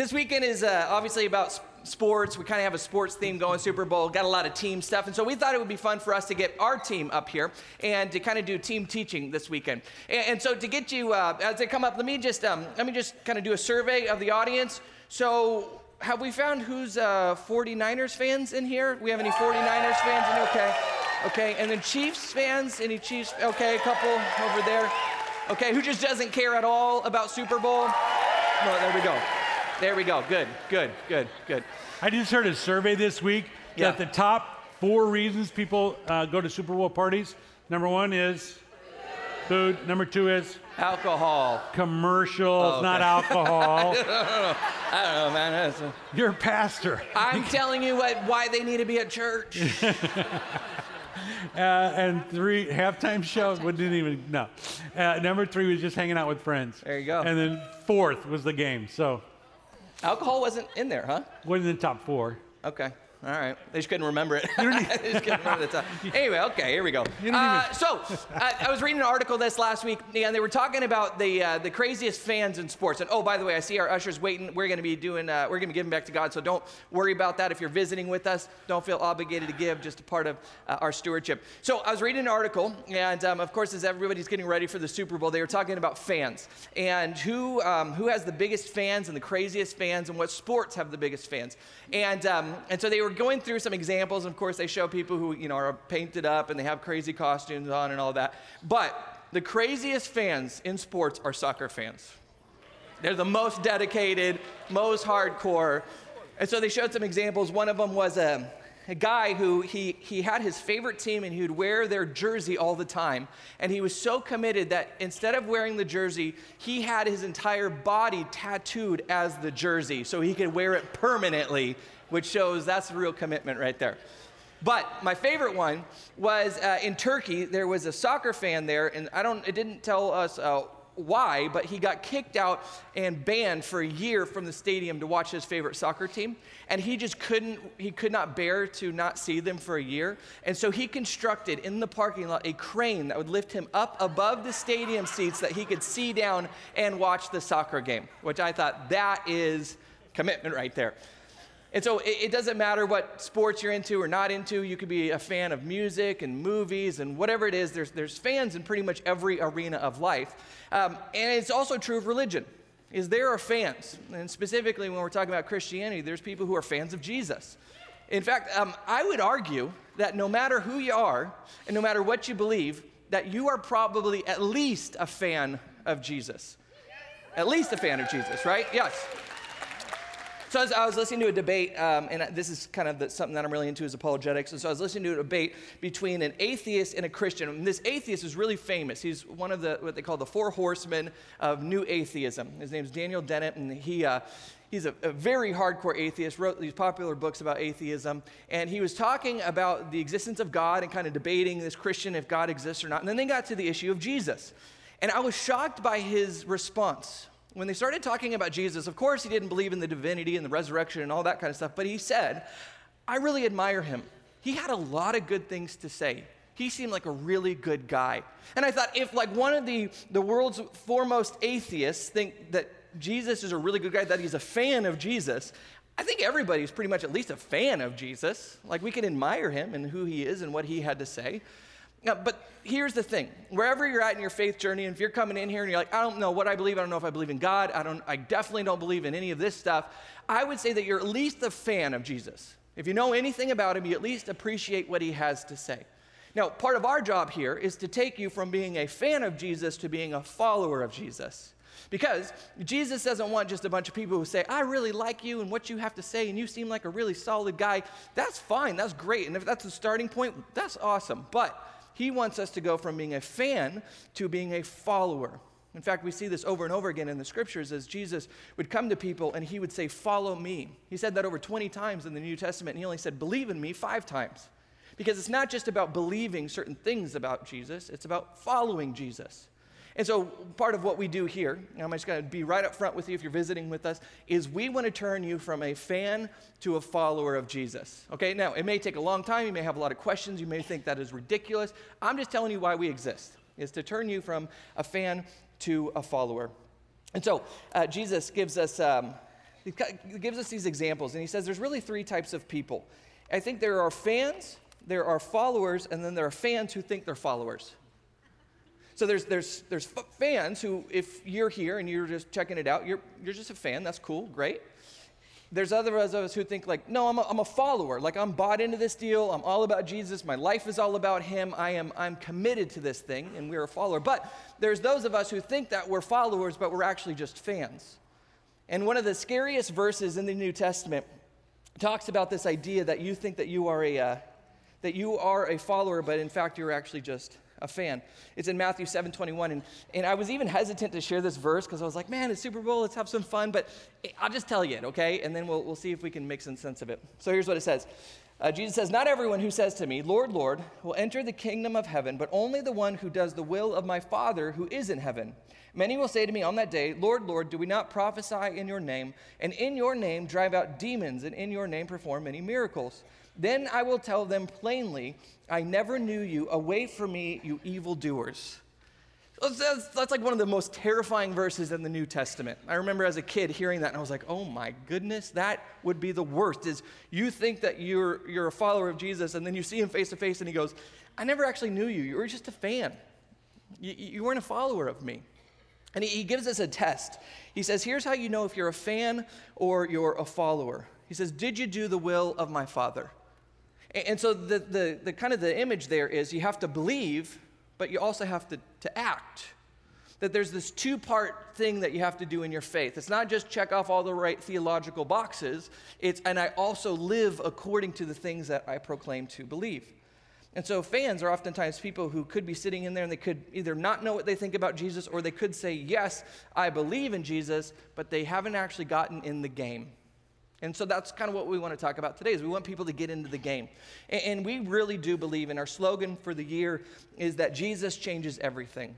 this weekend is uh, obviously about sports. We kind of have a sports theme going, Super Bowl, got a lot of team stuff. And so we thought it would be fun for us to get our team up here and to kind of do team teaching this weekend. And, and so to get you, uh, as they come up, let me just, um, let me just kind of do a survey of the audience. So have we found who's uh, 49ers fans in here? We have any 49ers fans? In Okay. Okay. And then Chiefs fans? Any Chiefs? Okay. A couple over there. Okay. Who just doesn't care at all about Super Bowl? No, there we go. There we go. Good, good, good, good. I just heard a survey this week Yeah. that the top four reasons people uh, go to Super Bowl parties number one is food, number two is Alcohol. commercials, Oh, not alcohol. I don't know, man. That's a- You're a pastor. I'm telling you what, why they need to be at church. Uh, and three, halftime show, we didn't even, no. Uh, number three was just hanging out with friends. There you go. And then fourth was the game. So, Alcohol wasn't in there, huh? wasn't in the top four. Okay. All right. They just couldn't remember it. they just couldn't remember the time. Anyway, okay, here we go. Uh, so, uh, I was reading an article this last week, and they were talking about the uh, the craziest fans in sports. And oh, by the way, I see our ushers waiting. We're going to be doing. Uh, we're going to be giving back to God. So don't worry about that. If you're visiting with us, don't feel obligated to give. Just a part of uh, our stewardship. So I was reading an article, and um, of course, as everybody's getting ready for the Super Bowl, they were talking about fans and who um, who has the biggest fans and the craziest fans, and what sports have the biggest fans. And um, and so they were going through some examples. Of course, they show people who you know are painted up and they have crazy costumes on and all that. But the craziest fans in sports are soccer fans. They're the most dedicated, most hardcore. And so they showed some examples. One of them was a, a guy who he, he had his favorite team and he would wear their jersey all the time. And he was so committed that instead of wearing the jersey, he had his entire body tattooed as the jersey so he could wear it permanently, which shows that's a real commitment right there. But my favorite one was uh, in Turkey. There was a soccer fan there, and I don't. It didn't tell us uh, why, but he got kicked out and banned for a year from the stadium to watch his favorite soccer team, and he just couldn't. He could not bear to not see them for a year, and so he constructed in the parking lot a crane that would lift him up above the stadium seats that he could see down and watch the soccer game. Which I thought that is commitment right there. And so it, it doesn't matter what sports you're into or not into. You could be a fan of music and movies and whatever it is. There's, there's fans in pretty much every arena of life. Um, and it's also true of religion. Is there are fans, and specifically when we're talking about Christianity, there's people who are fans of Jesus. In fact, um, I would argue that no matter who you are and no matter what you believe, that you are probably at least a fan of Jesus. At least a fan of Jesus, right? Yes. So as I was listening to a debate, um, and this is kind of the, something that I'm really into is apologetics. And so I was listening to a debate between an atheist and a Christian. And this atheist is really famous. He's one of the what they call the four horsemen of new atheism. His name's Daniel Dennett, and he. Uh, He's a, a very hardcore atheist, wrote these popular books about atheism, and he was talking about the existence of God and kind of debating this Christian if God exists or not. And then they got to the issue of Jesus. And I was shocked by his response. When they started talking about Jesus, of course, he didn't believe in the divinity and the resurrection and all that kind of stuff, but he said, I really admire him. He had a lot of good things to say. He seemed like a really good guy. And I thought, if like one of the, the world's foremost atheists think that Jesus is a really good guy, that he's a fan of Jesus, I think everybody's pretty much at least a fan of Jesus. Like we can admire him and who he is and what he had to say. Now, but here's the thing wherever you're at in your faith journey, and if you're coming in here and you're like, I don't know what I believe, I don't know if I believe in God, I, don't, I definitely don't believe in any of this stuff, I would say that you're at least a fan of Jesus. If you know anything about him, you at least appreciate what he has to say. Now, part of our job here is to take you from being a fan of Jesus to being a follower of Jesus. Because Jesus doesn't want just a bunch of people who say, I really like you and what you have to say, and you seem like a really solid guy. That's fine, that's great. And if that's the starting point, that's awesome. But he wants us to go from being a fan to being a follower. In fact, we see this over and over again in the scriptures as Jesus would come to people and he would say, Follow me. He said that over 20 times in the New Testament, and he only said, Believe in me five times. Because it's not just about believing certain things about Jesus, it's about following Jesus. And so, part of what we do here, I'm just going to be right up front with you if you're visiting with us, is we want to turn you from a fan to a follower of Jesus. Okay, now it may take a long time. You may have a lot of questions. You may think that is ridiculous. I'm just telling you why we exist, is to turn you from a fan to a follower. And so, uh, Jesus gives us um, gives us these examples, and he says there's really three types of people. I think there are fans, there are followers, and then there are fans who think they're followers. So there's, there's, there's fans who, if you're here and you're just checking it out, you're, you're just a fan. That's cool, great. There's others of us who think, like, no, I'm a, I'm a follower. Like, I'm bought into this deal. I'm all about Jesus. My life is all about Him. I am, I'm committed to this thing, and we're a follower. But there's those of us who think that we're followers, but we're actually just fans. And one of the scariest verses in the New Testament talks about this idea that you think that you are a, uh, that you are a follower, but in fact, you're actually just a fan. It's in Matthew 7 21. And, and I was even hesitant to share this verse because I was like, man, it's Super Bowl, let's have some fun. But I'll just tell you it, okay? And then we'll, we'll see if we can make some sense of it. So here's what it says uh, Jesus says, Not everyone who says to me, Lord, Lord, will enter the kingdom of heaven, but only the one who does the will of my Father who is in heaven. Many will say to me on that day, Lord, Lord, do we not prophesy in your name, and in your name drive out demons, and in your name perform many miracles? Then I will tell them plainly, I never knew you. Away from me, you evildoers. That's, that's like one of the most terrifying verses in the New Testament. I remember as a kid hearing that and I was like, oh my goodness, that would be the worst. Is you think that you're, you're a follower of Jesus and then you see him face to face and he goes, I never actually knew you. You were just a fan. You, you weren't a follower of me. And he, he gives us a test. He says, here's how you know if you're a fan or you're a follower. He says, Did you do the will of my Father? And so the, the, the kind of the image there is you have to believe, but you also have to, to act. That there's this two part thing that you have to do in your faith. It's not just check off all the right theological boxes, it's, and I also live according to the things that I proclaim to believe. And so fans are oftentimes people who could be sitting in there and they could either not know what they think about Jesus or they could say, Yes, I believe in Jesus, but they haven't actually gotten in the game. And so that's kind of what we want to talk about today is we want people to get into the game. And, and we really do believe, and our slogan for the year is that Jesus changes everything.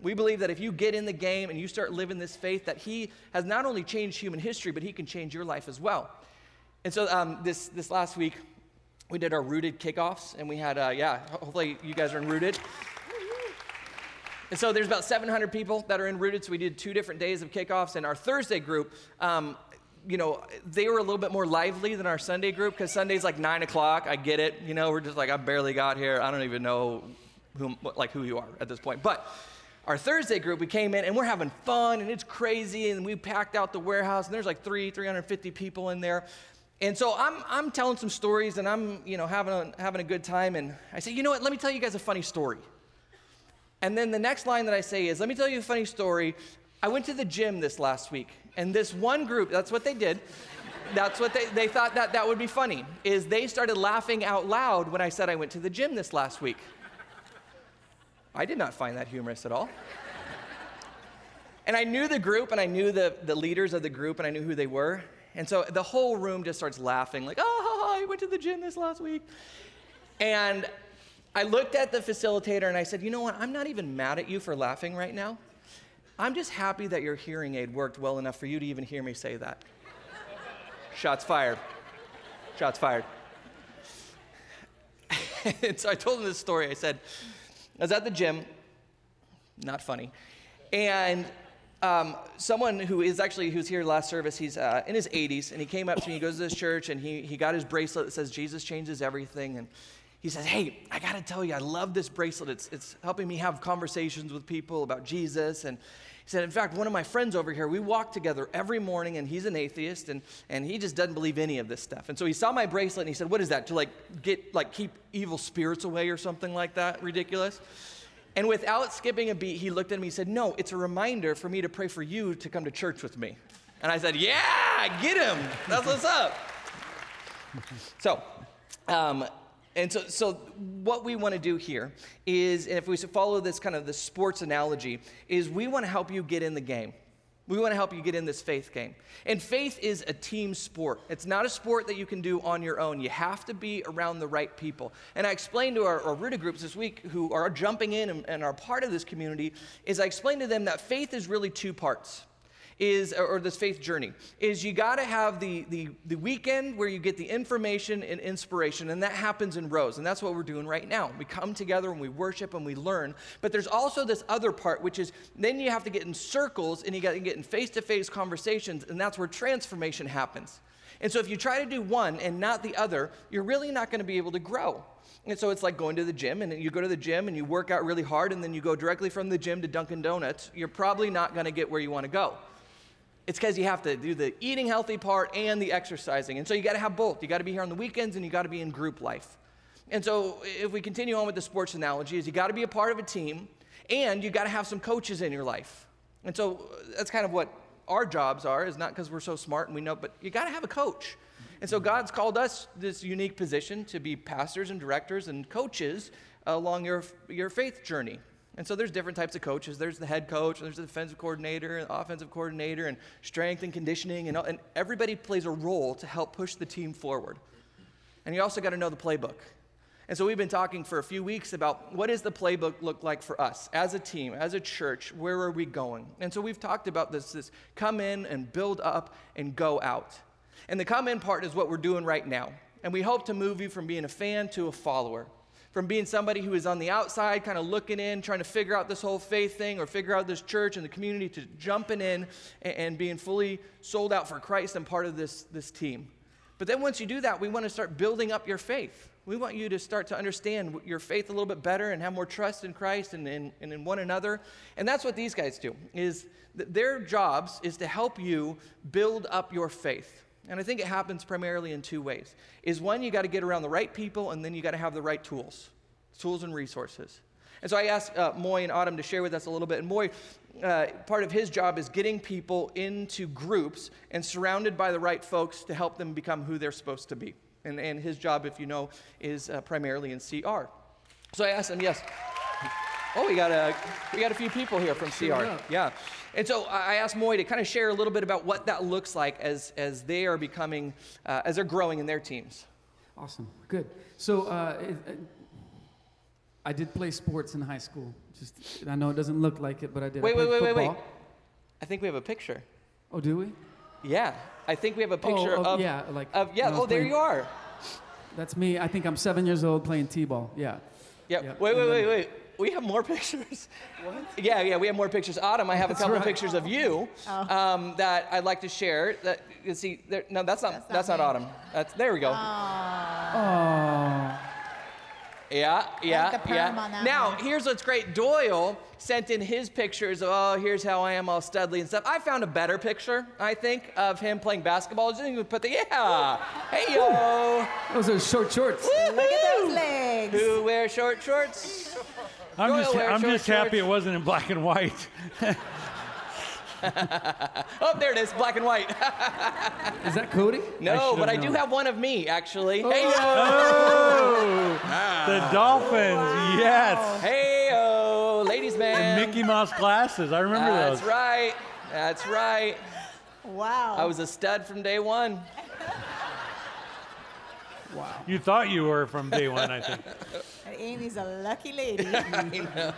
We believe that if you get in the game and you start living this faith, that He has not only changed human history, but He can change your life as well. And so um, this, this last week, we did our rooted kickoffs, and we had, uh, yeah, hopefully you guys are in rooted. And so there's about 700 people that are in Rooted. So we did two different days of kickoffs. And our Thursday group, um, you know, they were a little bit more lively than our Sunday group because Sunday's like nine o'clock. I get it. You know, we're just like, I barely got here. I don't even know who, like who you are at this point. But our Thursday group, we came in and we're having fun and it's crazy. And we packed out the warehouse and there's like three, 350 people in there. And so I'm, I'm telling some stories and I'm, you know, having a, having a good time. And I say, you know what? Let me tell you guys a funny story. And then the next line that I say is, let me tell you a funny story. I went to the gym this last week and this one group, that's what they did. That's what they, they thought that that would be funny, is they started laughing out loud when I said I went to the gym this last week. I did not find that humorous at all. And I knew the group and I knew the, the leaders of the group and I knew who they were. And so the whole room just starts laughing, like, oh, I went to the gym this last week. And I looked at the facilitator and I said, you know what? I'm not even mad at you for laughing right now. I'm just happy that your hearing aid worked well enough for you to even hear me say that. Shots fired. Shots fired. and so I told him this story. I said, I was at the gym, not funny, and um, someone who is actually who's here last service he's uh, in his 80s and he came up to me he goes to this church and he, he got his bracelet that says jesus changes everything and he says hey i got to tell you i love this bracelet it's, it's helping me have conversations with people about jesus and he said, in fact, one of my friends over here, we walk together every morning, and he's an atheist, and, and he just doesn't believe any of this stuff. And so he saw my bracelet, and he said, what is that? To like get, like keep evil spirits away or something like that? Ridiculous. And without skipping a beat, he looked at me and said, no, it's a reminder for me to pray for you to come to church with me. And I said, yeah, get him. That's what's up. so, um, and so, so what we want to do here is, and if we follow this kind of the sports analogy, is we want to help you get in the game. We want to help you get in this faith game. And faith is a team sport. It's not a sport that you can do on your own. You have to be around the right people. And I explained to our, our groups this week who are jumping in and, and are part of this community, is I explained to them that faith is really two parts. Is, or this faith journey, is you got to have the, the, the weekend where you get the information and inspiration, and that happens in rows. And that's what we're doing right now. We come together and we worship and we learn. But there's also this other part, which is then you have to get in circles and you got to get in face to face conversations, and that's where transformation happens. And so if you try to do one and not the other, you're really not going to be able to grow. And so it's like going to the gym, and you go to the gym and you work out really hard, and then you go directly from the gym to Dunkin' Donuts. You're probably not going to get where you want to go. It's because you have to do the eating healthy part and the exercising. And so you got to have both. You got to be here on the weekends and you got to be in group life. And so if we continue on with the sports analogy, is you got to be a part of a team and you got to have some coaches in your life. And so that's kind of what our jobs are, is not because we're so smart and we know, but you got to have a coach. And so God's called us this unique position to be pastors and directors and coaches along your, your faith journey. And so there's different types of coaches. There's the head coach, and there's the defensive coordinator, and offensive coordinator, and strength and conditioning, and, and everybody plays a role to help push the team forward. And you also got to know the playbook. And so we've been talking for a few weeks about what does the playbook look like for us as a team, as a church, where are we going? And so we've talked about this, this come in and build up and go out. And the come in part is what we're doing right now. And we hope to move you from being a fan to a follower from being somebody who is on the outside, kind of looking in, trying to figure out this whole faith thing or figure out this church and the community, to jumping in and, and being fully sold out for Christ and part of this, this team. But then once you do that, we want to start building up your faith. We want you to start to understand your faith a little bit better and have more trust in Christ and in, and in one another. And that's what these guys do, is their jobs is to help you build up your faith. And I think it happens primarily in two ways. Is one, you got to get around the right people, and then you got to have the right tools, tools and resources. And so I asked uh, Moy and Autumn to share with us a little bit. And Moy, uh, part of his job is getting people into groups and surrounded by the right folks to help them become who they're supposed to be. And, and his job, if you know, is uh, primarily in CR. So I asked him, yes. Oh, we got a we got a few people here from CR. Yeah. And so I asked Moy to kind of share a little bit about what that looks like as as they are becoming uh, as they're growing in their teams. Awesome. Good. So uh, it, uh, I did play sports in high school. Just I know it doesn't look like it, but I did. Wait, I wait, wait, football. wait, wait. I think we have a picture. Oh, do we? Yeah, I think we have a picture oh, of, yeah, like of yeah. Oh, there playing, you are. That's me. I think I'm seven years old playing t-ball. Yeah. Yep. Yeah. Wait, wait, wait, wait. We have more pictures. What? Yeah, yeah, we have more pictures. Autumn, I have that's a couple right. pictures of you oh. um, that I'd like to share. That you see, there, no, that's not that's, that's not, not, Autumn. That's there we go. Oh. Yeah, yeah, yeah. Now, one. here's what's great. Doyle sent in his pictures of, oh, here's how I am all studly and stuff. I found a better picture, I think, of him playing basketball. Just even put the, yeah, hey, yo. Those are short shorts. Woo-hoo. Look at those legs. Who wears short shorts? I'm Doyle just, I'm just happy it wasn't in black and white. oh, there it is, black and white. is that Cody? No, I but I do have one of me, actually. Oh. Hey, oh, ah. the Dolphins, yes. Hey, oh, ladies, man. The Mickey Mouse glasses, I remember That's those. That's right. That's right. Wow. I was a stud from day one. Wow. You thought you were from day one, I think. Amy's a lucky lady. I know.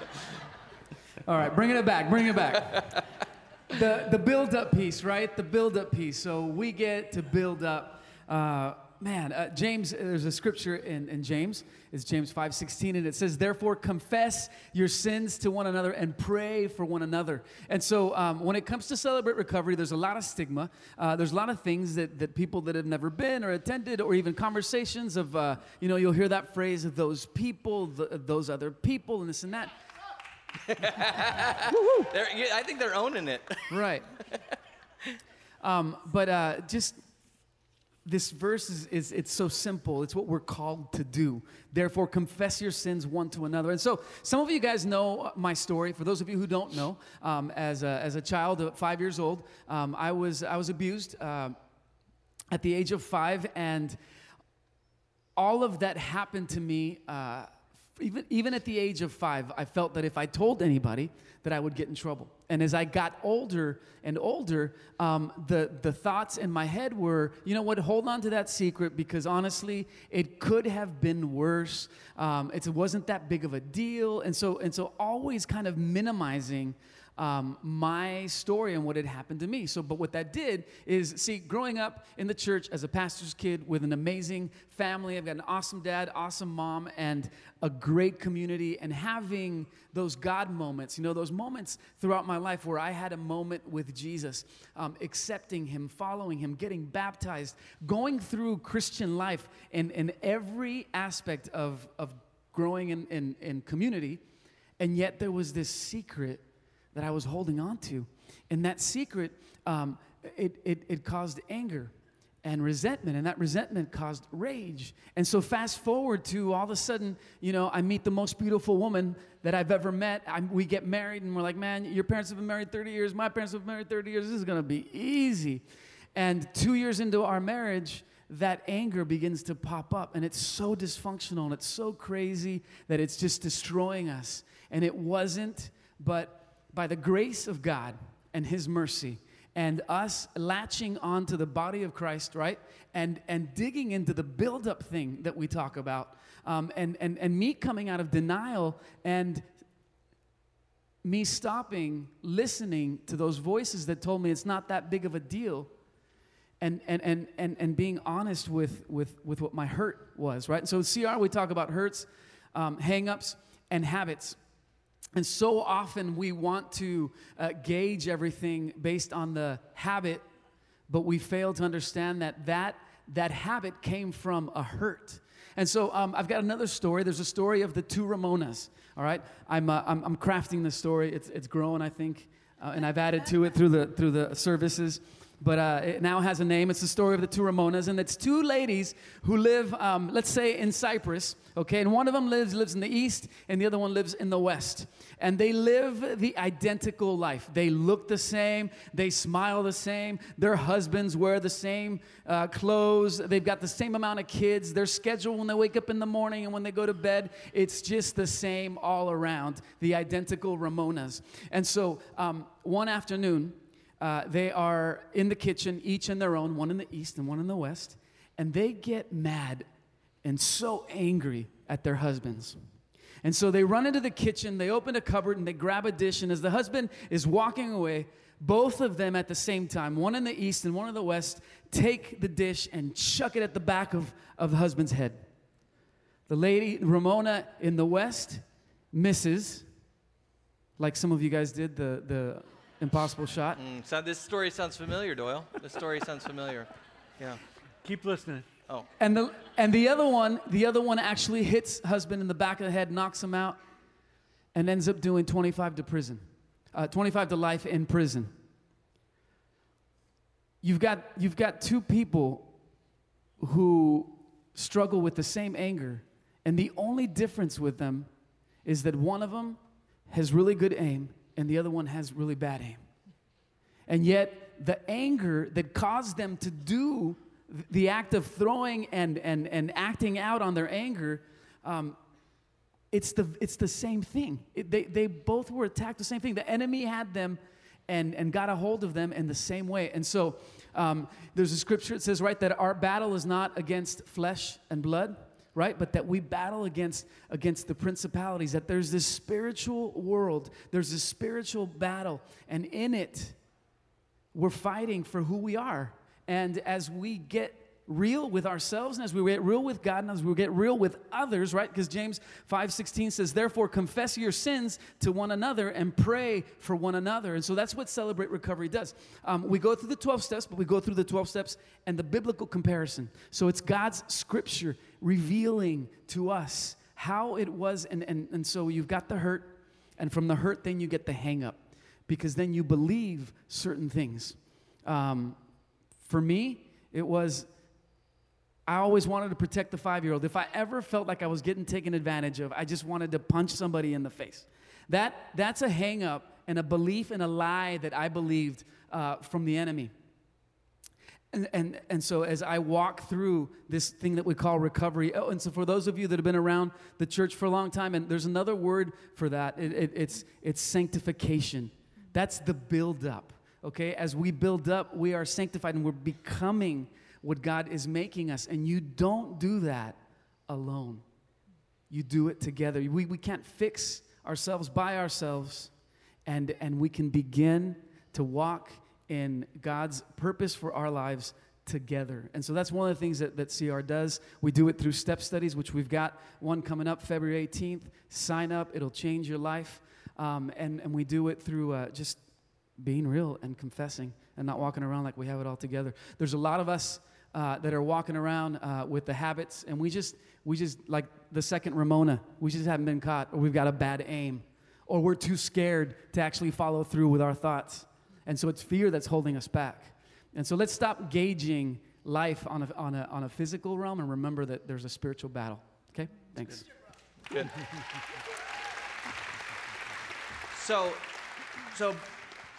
All right, bringing it back, bring it back. The, the build up piece, right? The build up piece. So we get to build up. Uh, man, uh, James, there's a scripture in, in James. It's James 5.16, and it says, Therefore confess your sins to one another and pray for one another. And so um, when it comes to Celebrate Recovery, there's a lot of stigma. Uh, there's a lot of things that, that people that have never been or attended or even conversations of, uh, you know, you'll hear that phrase of those people, the, those other people, and this and that. I think they're owning it. right. Um, but uh, just this verse is, is, it's so simple. It's what we're called to do. Therefore confess your sins one to another. And so some of you guys know my story. For those of you who don't know um, as, a, as a child of five years old um, I, was, I was abused uh, at the age of five. And all of that happened to me uh, even, even at the age of five, I felt that if I told anybody, that I would get in trouble. And as I got older and older, um, the, the thoughts in my head were, you know what, hold on to that secret because honestly, it could have been worse. Um, it wasn't that big of a deal. And so, and so always kind of minimizing um, my story and what had happened to me. So, but what that did is, see, growing up in the church as a pastor's kid with an amazing family, I've got an awesome dad, awesome mom, and a great community, and having those God moments, you know, those moments throughout my life where I had a moment with Jesus, um, accepting Him, following Him, getting baptized, going through Christian life in, in every aspect of, of growing in, in, in community. And yet there was this secret that I was holding on to. And that secret, um, it, it, it caused anger and resentment, and that resentment caused rage. And so, fast forward to all of a sudden, you know, I meet the most beautiful woman that I've ever met. I, we get married, and we're like, man, your parents have been married 30 years, my parents have been married 30 years, this is gonna be easy. And two years into our marriage, that anger begins to pop up, and it's so dysfunctional and it's so crazy that it's just destroying us. And it wasn't, but by the grace of God and His mercy, and us latching onto the body of Christ, right? And, and digging into the build-up thing that we talk about. Um, and, and, and me coming out of denial and me stopping listening to those voices that told me it's not that big of a deal and, and, and, and, and being honest with, with, with what my hurt was, right? So, CR, we talk about hurts, um, hang-ups, and habits. And so often we want to uh, gauge everything based on the habit, but we fail to understand that that, that habit came from a hurt. And so um, I've got another story. There's a story of the two Ramonas. All right, I'm, uh, I'm, I'm, crafting the story. It's, it's growing, I think, uh, and I've added to it through the through the services but uh, it now has a name. It's the story of the two Ramonas, and it's two ladies who live, um, let's say, in Cyprus, okay? And one of them lives lives in the east, and the other one lives in the west. And they live the identical life. They look the same, they smile the same, their husbands wear the same uh, clothes, they've got the same amount of kids. Their schedule when they wake up in the morning and when they go to bed, it's just the same all around. The identical Ramonas. And so um, one afternoon, uh, they are in the kitchen, each in their own, one in the east and one in the west, and they get mad and so angry at their husbands. And so they run into the kitchen, they open a cupboard, and they grab a dish. And as the husband is walking away, both of them at the same time, one in the east and one in the west, take the dish and chuck it at the back of, of the husband's head. The lady, Ramona in the west, misses, like some of you guys did, the, the impossible shot. Mm, so this story sounds familiar, Doyle. This story sounds familiar. Yeah. Keep listening. Oh. And the and the other one, the other one actually hits husband in the back of the head, knocks him out, and ends up doing 25 to prison, uh, 25 to life in prison. You've got you've got two people who struggle with the same anger, and the only difference with them is that one of them has really good aim and the other one has really bad aim. And yet, the anger that caused them to do the act of throwing and, and, and acting out on their anger, um, it's, the, it's the same thing. It, they, they both were attacked the same thing. The enemy had them and, and got a hold of them in the same way. And so um, there's a scripture that says, right, that our battle is not against flesh and blood, right? But that we battle against against the principalities that there's this spiritual world there's this spiritual battle and in it we're fighting for who we are. And as we get real with ourselves and as we get real with God and as we get real with others, right? Because James 5:16 says, "Therefore confess your sins to one another and pray for one another." And so that's what Celebrate Recovery does. Um, we go through the 12 steps, but we go through the 12 steps and the biblical comparison. So it's God's scripture revealing to us how it was, and, and, and so you've got the hurt, and from the hurt, then you get the hang up, because then you believe certain things. Um, for me, it was I always wanted to protect the five year old. If I ever felt like I was getting taken advantage of, I just wanted to punch somebody in the face. That, that's a hang up and a belief and a lie that I believed uh, from the enemy. And, and, and so as I walk through this thing that we call recovery, oh, and so for those of you that have been around the church for a long time, and there's another word for that, it, it, it's, it's sanctification. That's the build up, okay? As we build up, we are sanctified and we're becoming what God is making us. And you don't do that alone, you do it together. We, we can't fix ourselves by ourselves. and, and we can begin to walk in God's purpose for our lives together. And so that's one of the things that, that CR does. We do it through step studies, which we've got one coming up February 18th. Sign up, it'll change your life. Um, and, and we do it through uh, just being real and confessing and not walking around like we have it all together. There's a lot of us uh, that are walking around uh, with the habits, and we just, we just, like the second Ramona, we just haven't been caught, or we've got a bad aim, or we're too scared to actually follow through with our thoughts. And so it's fear that's holding us back. And so let's stop gauging life on a, on a, on a physical realm and remember that there's a spiritual battle. Okay? Thanks. Good. so, so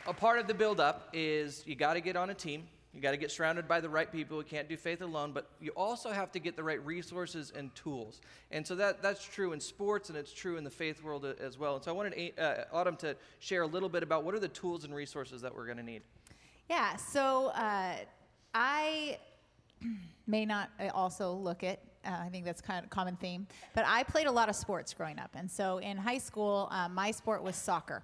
a part of the build-up is you got to get on a team. You got to get surrounded by the right people. You can't do faith alone, but you also have to get the right resources and tools. And so that, that's true in sports and it's true in the faith world as well. And so I wanted uh, Autumn to share a little bit about what are the tools and resources that we're going to need. Yeah, so uh, I may not uh, also look at, uh, I think that's kind of common theme, but I played a lot of sports growing up. And so in high school, um, my sport was soccer.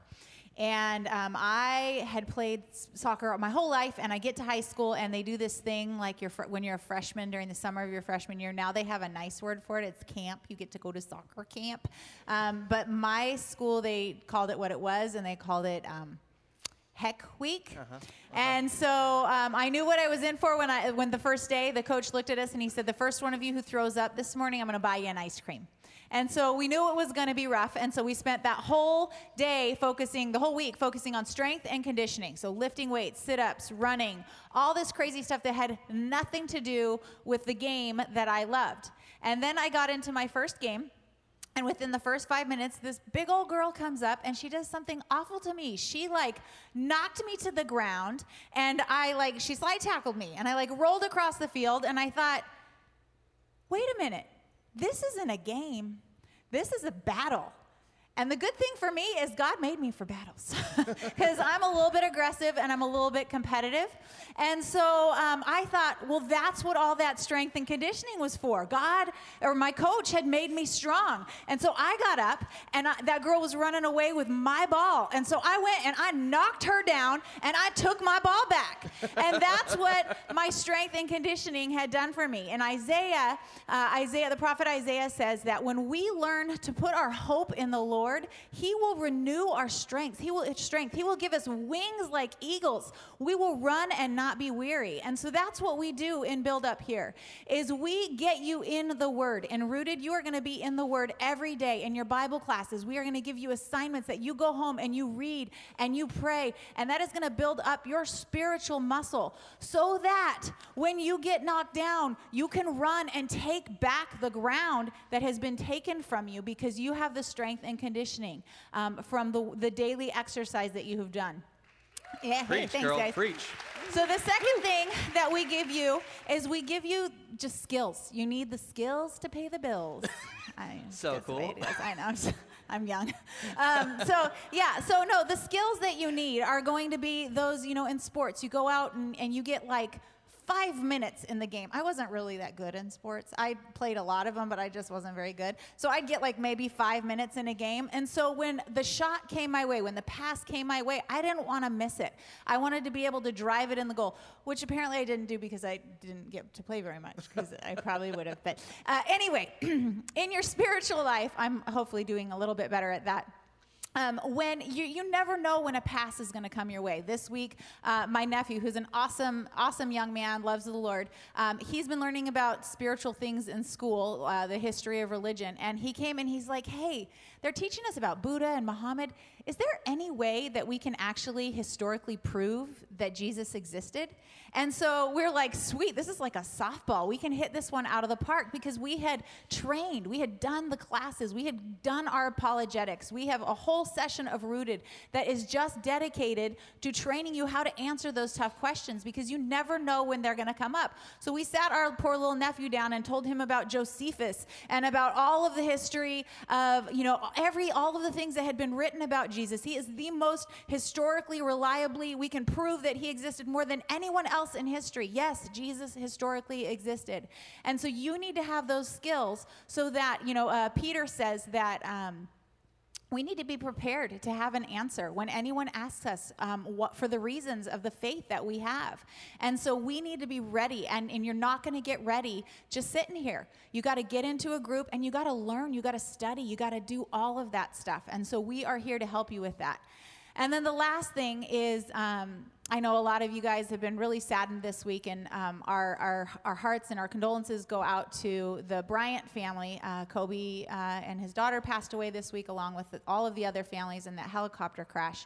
And um, I had played soccer my whole life, and I get to high school, and they do this thing like you're fr- when you're a freshman during the summer of your freshman year. Now they have a nice word for it. It's camp. You get to go to soccer camp. Um, but my school, they called it what it was, and they called it um, Heck Week. Uh-huh. Uh-huh. And so um, I knew what I was in for when I when the first day the coach looked at us and he said, "The first one of you who throws up this morning, I'm going to buy you an ice cream." And so we knew it was going to be rough. And so we spent that whole day focusing, the whole week, focusing on strength and conditioning. So lifting weights, sit ups, running, all this crazy stuff that had nothing to do with the game that I loved. And then I got into my first game. And within the first five minutes, this big old girl comes up and she does something awful to me. She like knocked me to the ground and I like, she slide tackled me and I like rolled across the field and I thought, wait a minute this isn't a game, this is a battle. And the good thing for me is God made me for battles because I'm a little bit aggressive and I'm a little bit competitive. And so um, I thought, well, that's what all that strength and conditioning was for. God or my coach had made me strong. And so I got up and I, that girl was running away with my ball. And so I went and I knocked her down and I took my ball back. And that's what my strength and conditioning had done for me. And Isaiah, uh, Isaiah, the prophet Isaiah says that when we learn to put our hope in the Lord, Lord, He will renew our strength. He will strength. He will give us wings like eagles. We will run and not be weary. And so that's what we do in build up here. Is we get you in the Word and rooted. You are going to be in the Word every day in your Bible classes. We are going to give you assignments that you go home and you read and you pray, and that is going to build up your spiritual muscle so that when you get knocked down, you can run and take back the ground that has been taken from you because you have the strength and condition conditioning um, from the, the daily exercise that you have done. Yeah, Preach, thanks, girl. Guys. Preach. So the second thing that we give you is we give you just skills. You need the skills to pay the bills. I, so cool. I know. I'm young. Um, so yeah. So no, the skills that you need are going to be those. You know, in sports, you go out and, and you get like five minutes in the game. I wasn't really that good in sports. I played a lot of them, but I just wasn't very good. So I'd get like maybe five minutes in a game. And so when the shot came my way, when the pass came my way, I didn't want to miss it. I wanted to be able to drive it in the goal, which apparently I didn't do because I didn't get to play very much, because I probably would have. But uh, anyway, in your spiritual life, I'm hopefully doing a little bit better at that. Um, when you, you never know when a pass is going to come your way. This week, uh, my nephew, who's an awesome, awesome young man, loves the Lord, um, he's been learning about spiritual things in school, uh, the history of religion. And he came and he's like, hey, they're teaching us about Buddha and Muhammad. Is there any way that we can actually historically prove that Jesus existed? And so we're like, sweet, this is like a softball. We can hit this one out of the park because we had trained, we had done the classes, we had done our apologetics. We have a whole session of Rooted that is just dedicated to training you how to answer those tough questions because you never know when they're going to come up. So we sat our poor little nephew down and told him about Josephus and about all of the history of, you know, every all of the things that had been written about Jesus. He is the most historically reliably we can prove that he existed more than anyone else in history. Yes, Jesus historically existed. And so you need to have those skills so that, you know, uh, Peter says that. Um, we need to be prepared to have an answer when anyone asks us um, what for the reasons of the faith that we have. And so we need to be ready and, and you're not going to get ready just sitting here. You got to get into a group and you got to learn you got to study you got to do all of that stuff. And so we are here to help you with that. And then the last thing is um, I know a lot of you guys have been really saddened this week, and um, our, our, our hearts and our condolences go out to the Bryant family. Uh, Kobe uh, and his daughter passed away this week, along with all of the other families in that helicopter crash.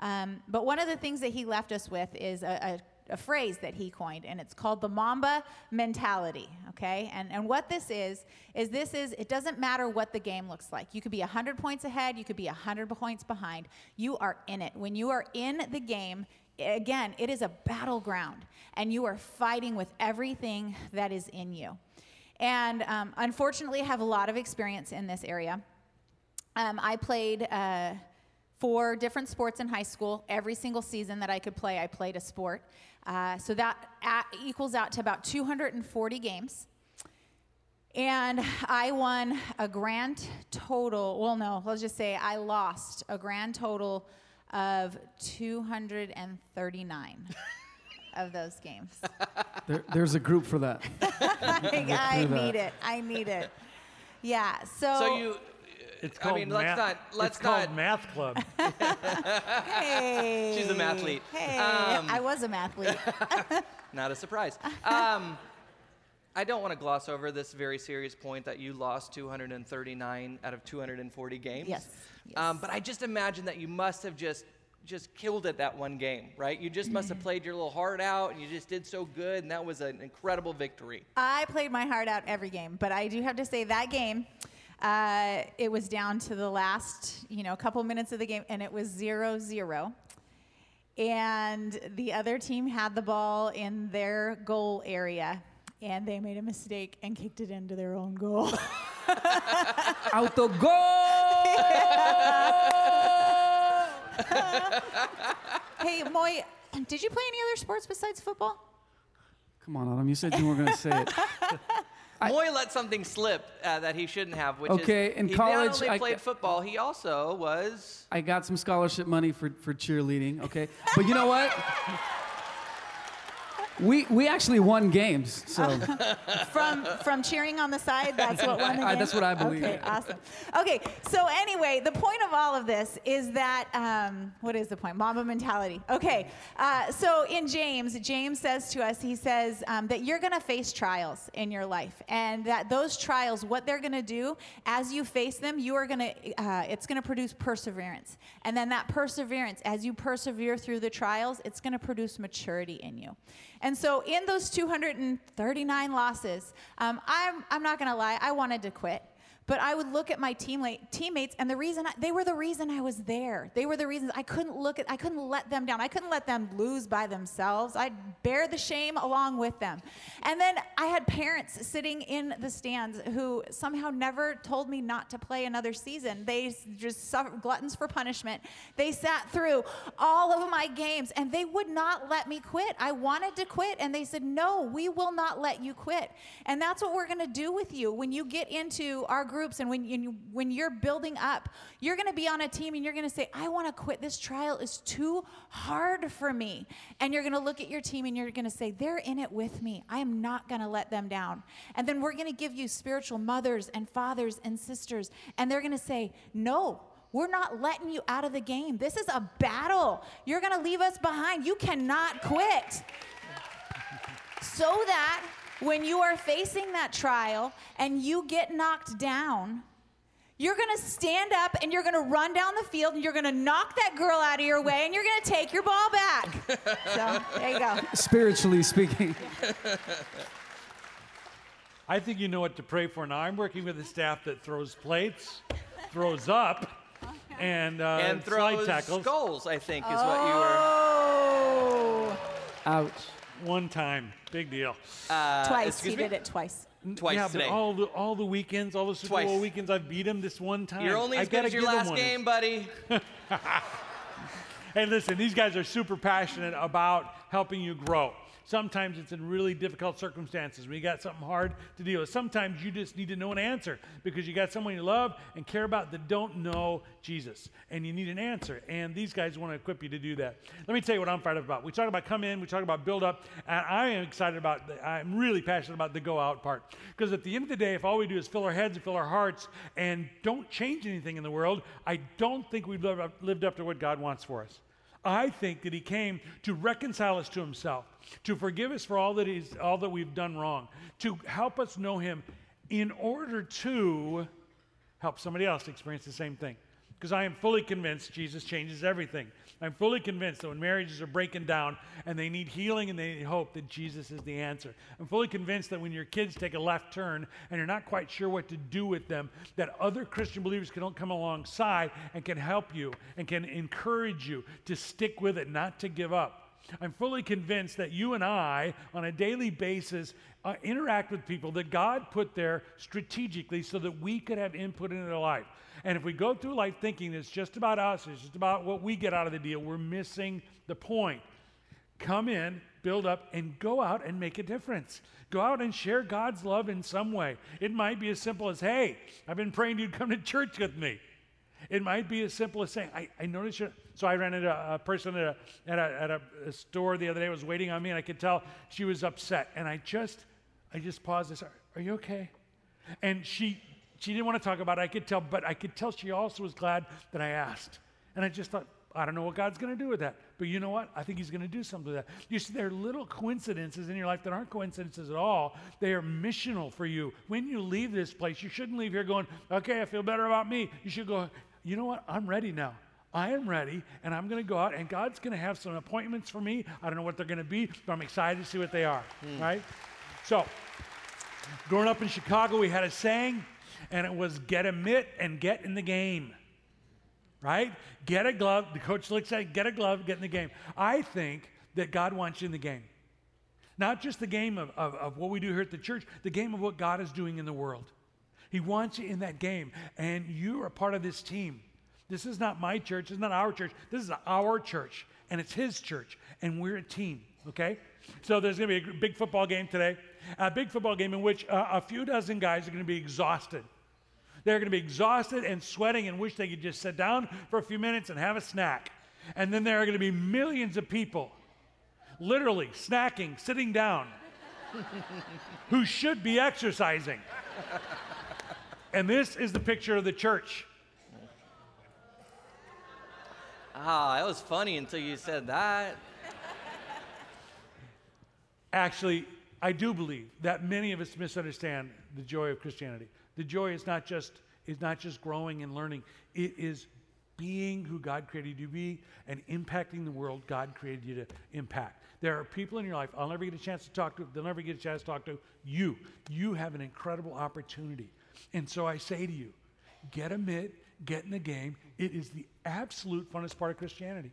Um, but one of the things that he left us with is a, a, a phrase that he coined, and it's called the Mamba mentality. Okay, and and what this is is this is it doesn't matter what the game looks like. You could be 100 points ahead, you could be 100 points behind. You are in it. When you are in the game, again, it is a battleground, and you are fighting with everything that is in you. And um, unfortunately, I have a lot of experience in this area. Um, I played uh, four different sports in high school. Every single season that I could play, I played a sport. Uh, so that equals out to about 240 games. And I won a grand total, well, no, let's just say I lost a grand total of 239 of those games. There, there's a group for that. I, I need it. I need it. Yeah. So. So you. It's called I mean, let's not. Let's it's not. called math club. Hey. She's a mathlete. Hey. Um, I was a mathlete. Not a surprise. Um, I don't want to gloss over this very serious point that you lost 239 out of 240 games. Yes, yes. Um, but I just imagine that you must have just just killed it that one game, right? You just must have played your little heart out, and you just did so good, and that was an incredible victory. I played my heart out every game, but I do have to say that game, uh, it was down to the last, you know, couple minutes of the game, and it was zero zero. And the other team had the ball in their goal area, and they made a mistake and kicked it into their own goal. Auto goal! hey, Moy, did you play any other sports besides football? Come on, Autumn, You said you weren't going to say it. I- Moy let something slip uh, that he shouldn't have, which Okay, is in he college, not only I- played football, he also was. I got some scholarship money for, for cheerleading, okay? But you know what? We, we actually won games, so. From from cheering on the side that's what won the I- that's what I believe. okay awesome. Okay so anyway the point of all of this is that um, what is the point? Mamba mentality. Okay uh, so in james james says to us he says um, that you're going to face trials in your life and that those trials what they're going to do as you face them you are going to uh, it's going to produce perseverance. And then that perseverance as you persevere through the trials it's going to produce maturity in you and so, in those 239 losses, um, I'm, I'm not going to lie, I wanted to quit. But I would look at my teammate, teammates, and the reason I, they were the reason I was there. They were the reasons I couldn't look at, I couldn't let them down. I couldn't let them lose by themselves. I'd bear the shame along with them. And then I had parents sitting in the stands who somehow never told me not to play another season. They just suffered gluttons for punishment. They sat through all of my games and they would not let me quit. I wanted to quit, and they said, No, we will not let you quit. And that's what we're going to do with you when you get into our groups and when you when you're building up you're going to be on a team and you're going to say i want to quit this trial is too hard for me and you're going to look at your team and you're going to say they're in it with me i am not going to let them down and then we're going to give you spiritual mothers and fathers and sisters and they're going to say no we're not letting you out of the game. This is a battle. You're going to leave us behind. You cannot quit. so that when you are facing that trial and you get knocked down, you're going to stand up and you're going to run down the field and you're going to knock that girl out of your way and you're going to take your ball back. so there you go. spiritually speaking. I think you know what to pray for now. I'm working with a staff that throws plates, throws up, and, uh, and slide throws tackles. goals, I think, is what you were. Oh. Ouch. One time, big deal. Uh, twice. He me? did it twice. Twice yeah, today. but all the all the weekends, all the Super Twice. Bowl weekends, I've beat him this one time. You're only I as good gotta as your last game, buddy. Hey, listen, these guys are super passionate about helping you grow. Sometimes it's in really difficult circumstances when you got something hard to deal with. Sometimes you just need to know an answer because you got someone you love and care about that don't know Jesus. And you need an answer. And these guys want to equip you to do that. Let me tell you what I'm fired up about. We talk about come in, we talk about build up, and I am excited about, the, I'm really passionate about the go out part. Because at the end of the day, if all we do is fill our heads and fill our hearts and don't change anything in the world, I don't think we've lived up, lived up to what God wants for us. I think that he came to reconcile us to himself, to forgive us for all that he's all that we've done wrong, to help us know him in order to help somebody else experience the same thing. Because I am fully convinced Jesus changes everything. I'm fully convinced that when marriages are breaking down and they need healing and they need hope, that Jesus is the answer. I'm fully convinced that when your kids take a left turn and you're not quite sure what to do with them, that other Christian believers can come alongside and can help you and can encourage you to stick with it, not to give up. I'm fully convinced that you and I, on a daily basis, uh, interact with people that God put there strategically so that we could have input into their life. And if we go through life thinking it's just about us, it's just about what we get out of the deal, we're missing the point. Come in, build up, and go out and make a difference. Go out and share God's love in some way. It might be as simple as, hey, I've been praying you'd come to church with me. It might be as simple as saying, I, I noticed you. So I ran into a, person at, a, at, a, at a, store the other day was waiting on me, and I could tell she was upset. And I just, I just paused and said, Are you okay? And she she didn't want to talk about it. I could tell, but I could tell she also was glad that I asked. And I just thought, I don't know what God's going to do with that. But you know what? I think He's going to do something with that. You see, there are little coincidences in your life that aren't coincidences at all. They are missional for you. When you leave this place, you shouldn't leave here going, okay, I feel better about me. You should go, you know what? I'm ready now. I am ready, and I'm going to go out, and God's going to have some appointments for me. I don't know what they're going to be, but I'm excited to see what they are. Mm. Right? So, growing up in Chicago, we had a saying and it was get a mitt and get in the game. Right? Get a glove. The coach looks at get a glove, get in the game. I think that God wants you in the game. Not just the game of, of, of what we do here at the church, the game of what God is doing in the world. He wants you in that game, and you are part of this team. This is not my church, it's not our church. This is our church, and it's his church, and we're a team, okay? So there's going to be a big football game today, a big football game in which uh, a few dozen guys are going to be exhausted. They're going to be exhausted and sweating and wish they could just sit down for a few minutes and have a snack. And then there are going to be millions of people, literally snacking, sitting down, who should be exercising. And this is the picture of the church. Ah, that was funny until you said that. Actually, I do believe that many of us misunderstand the joy of Christianity. The joy is not just is not just growing and learning. It is being who God created you to be and impacting the world God created you to impact. There are people in your life I'll never get a chance to talk to, they'll never get a chance to talk to you. You have an incredible opportunity. And so I say to you, get a mitt, get in the game. It is the absolute funnest part of Christianity.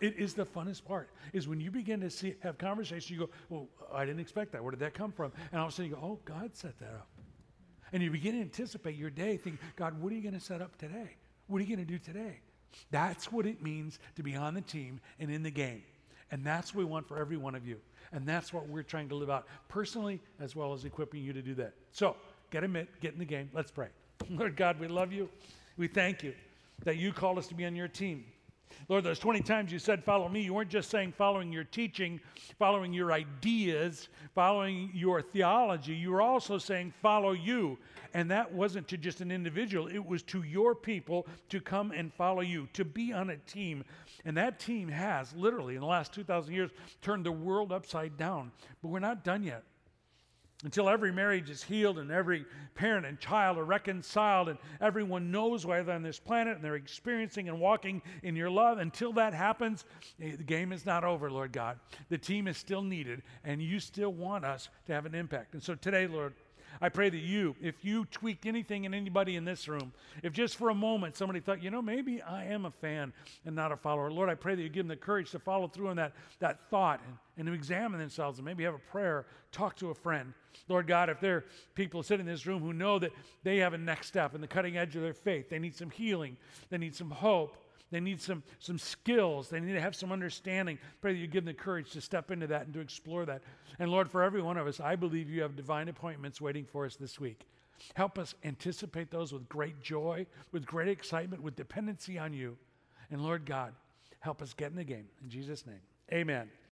It is the funnest part. Is when you begin to see have conversations, you go, Well, I didn't expect that. Where did that come from? And all of a sudden you go, Oh, God set that up. And you begin to anticipate your day, think, God, what are you going to set up today? What are you going to do today? That's what it means to be on the team and in the game. And that's what we want for every one of you. And that's what we're trying to live out personally as well as equipping you to do that. So get a mitt, get in the game. Let's pray. Lord God, we love you. We thank you that you called us to be on your team. Lord, those 20 times you said, Follow me, you weren't just saying following your teaching, following your ideas, following your theology. You were also saying, Follow you. And that wasn't to just an individual, it was to your people to come and follow you, to be on a team. And that team has literally, in the last 2,000 years, turned the world upside down. But we're not done yet until every marriage is healed and every parent and child are reconciled and everyone knows why they're on this planet and they're experiencing and walking in your love. Until that happens, eh, the game is not over, Lord God. The team is still needed and you still want us to have an impact. And so today, Lord, I pray that you, if you tweaked anything in anybody in this room, if just for a moment somebody thought, you know, maybe I am a fan and not a follower, Lord, I pray that you give them the courage to follow through on that, that thought and, and to examine themselves and maybe have a prayer, talk to a friend. Lord God, if there are people sitting in this room who know that they have a next step in the cutting edge of their faith, they need some healing, they need some hope, They need some, some skills. They need to have some understanding. Pray that you give them the courage to step into that and to explore that. And Lord, for every one of us, I believe you have divine appointments waiting for us this week. Help us anticipate those with great joy, with great excitement, with dependency on you. And Lord God, help us get in the game. In Jesus' name, amen.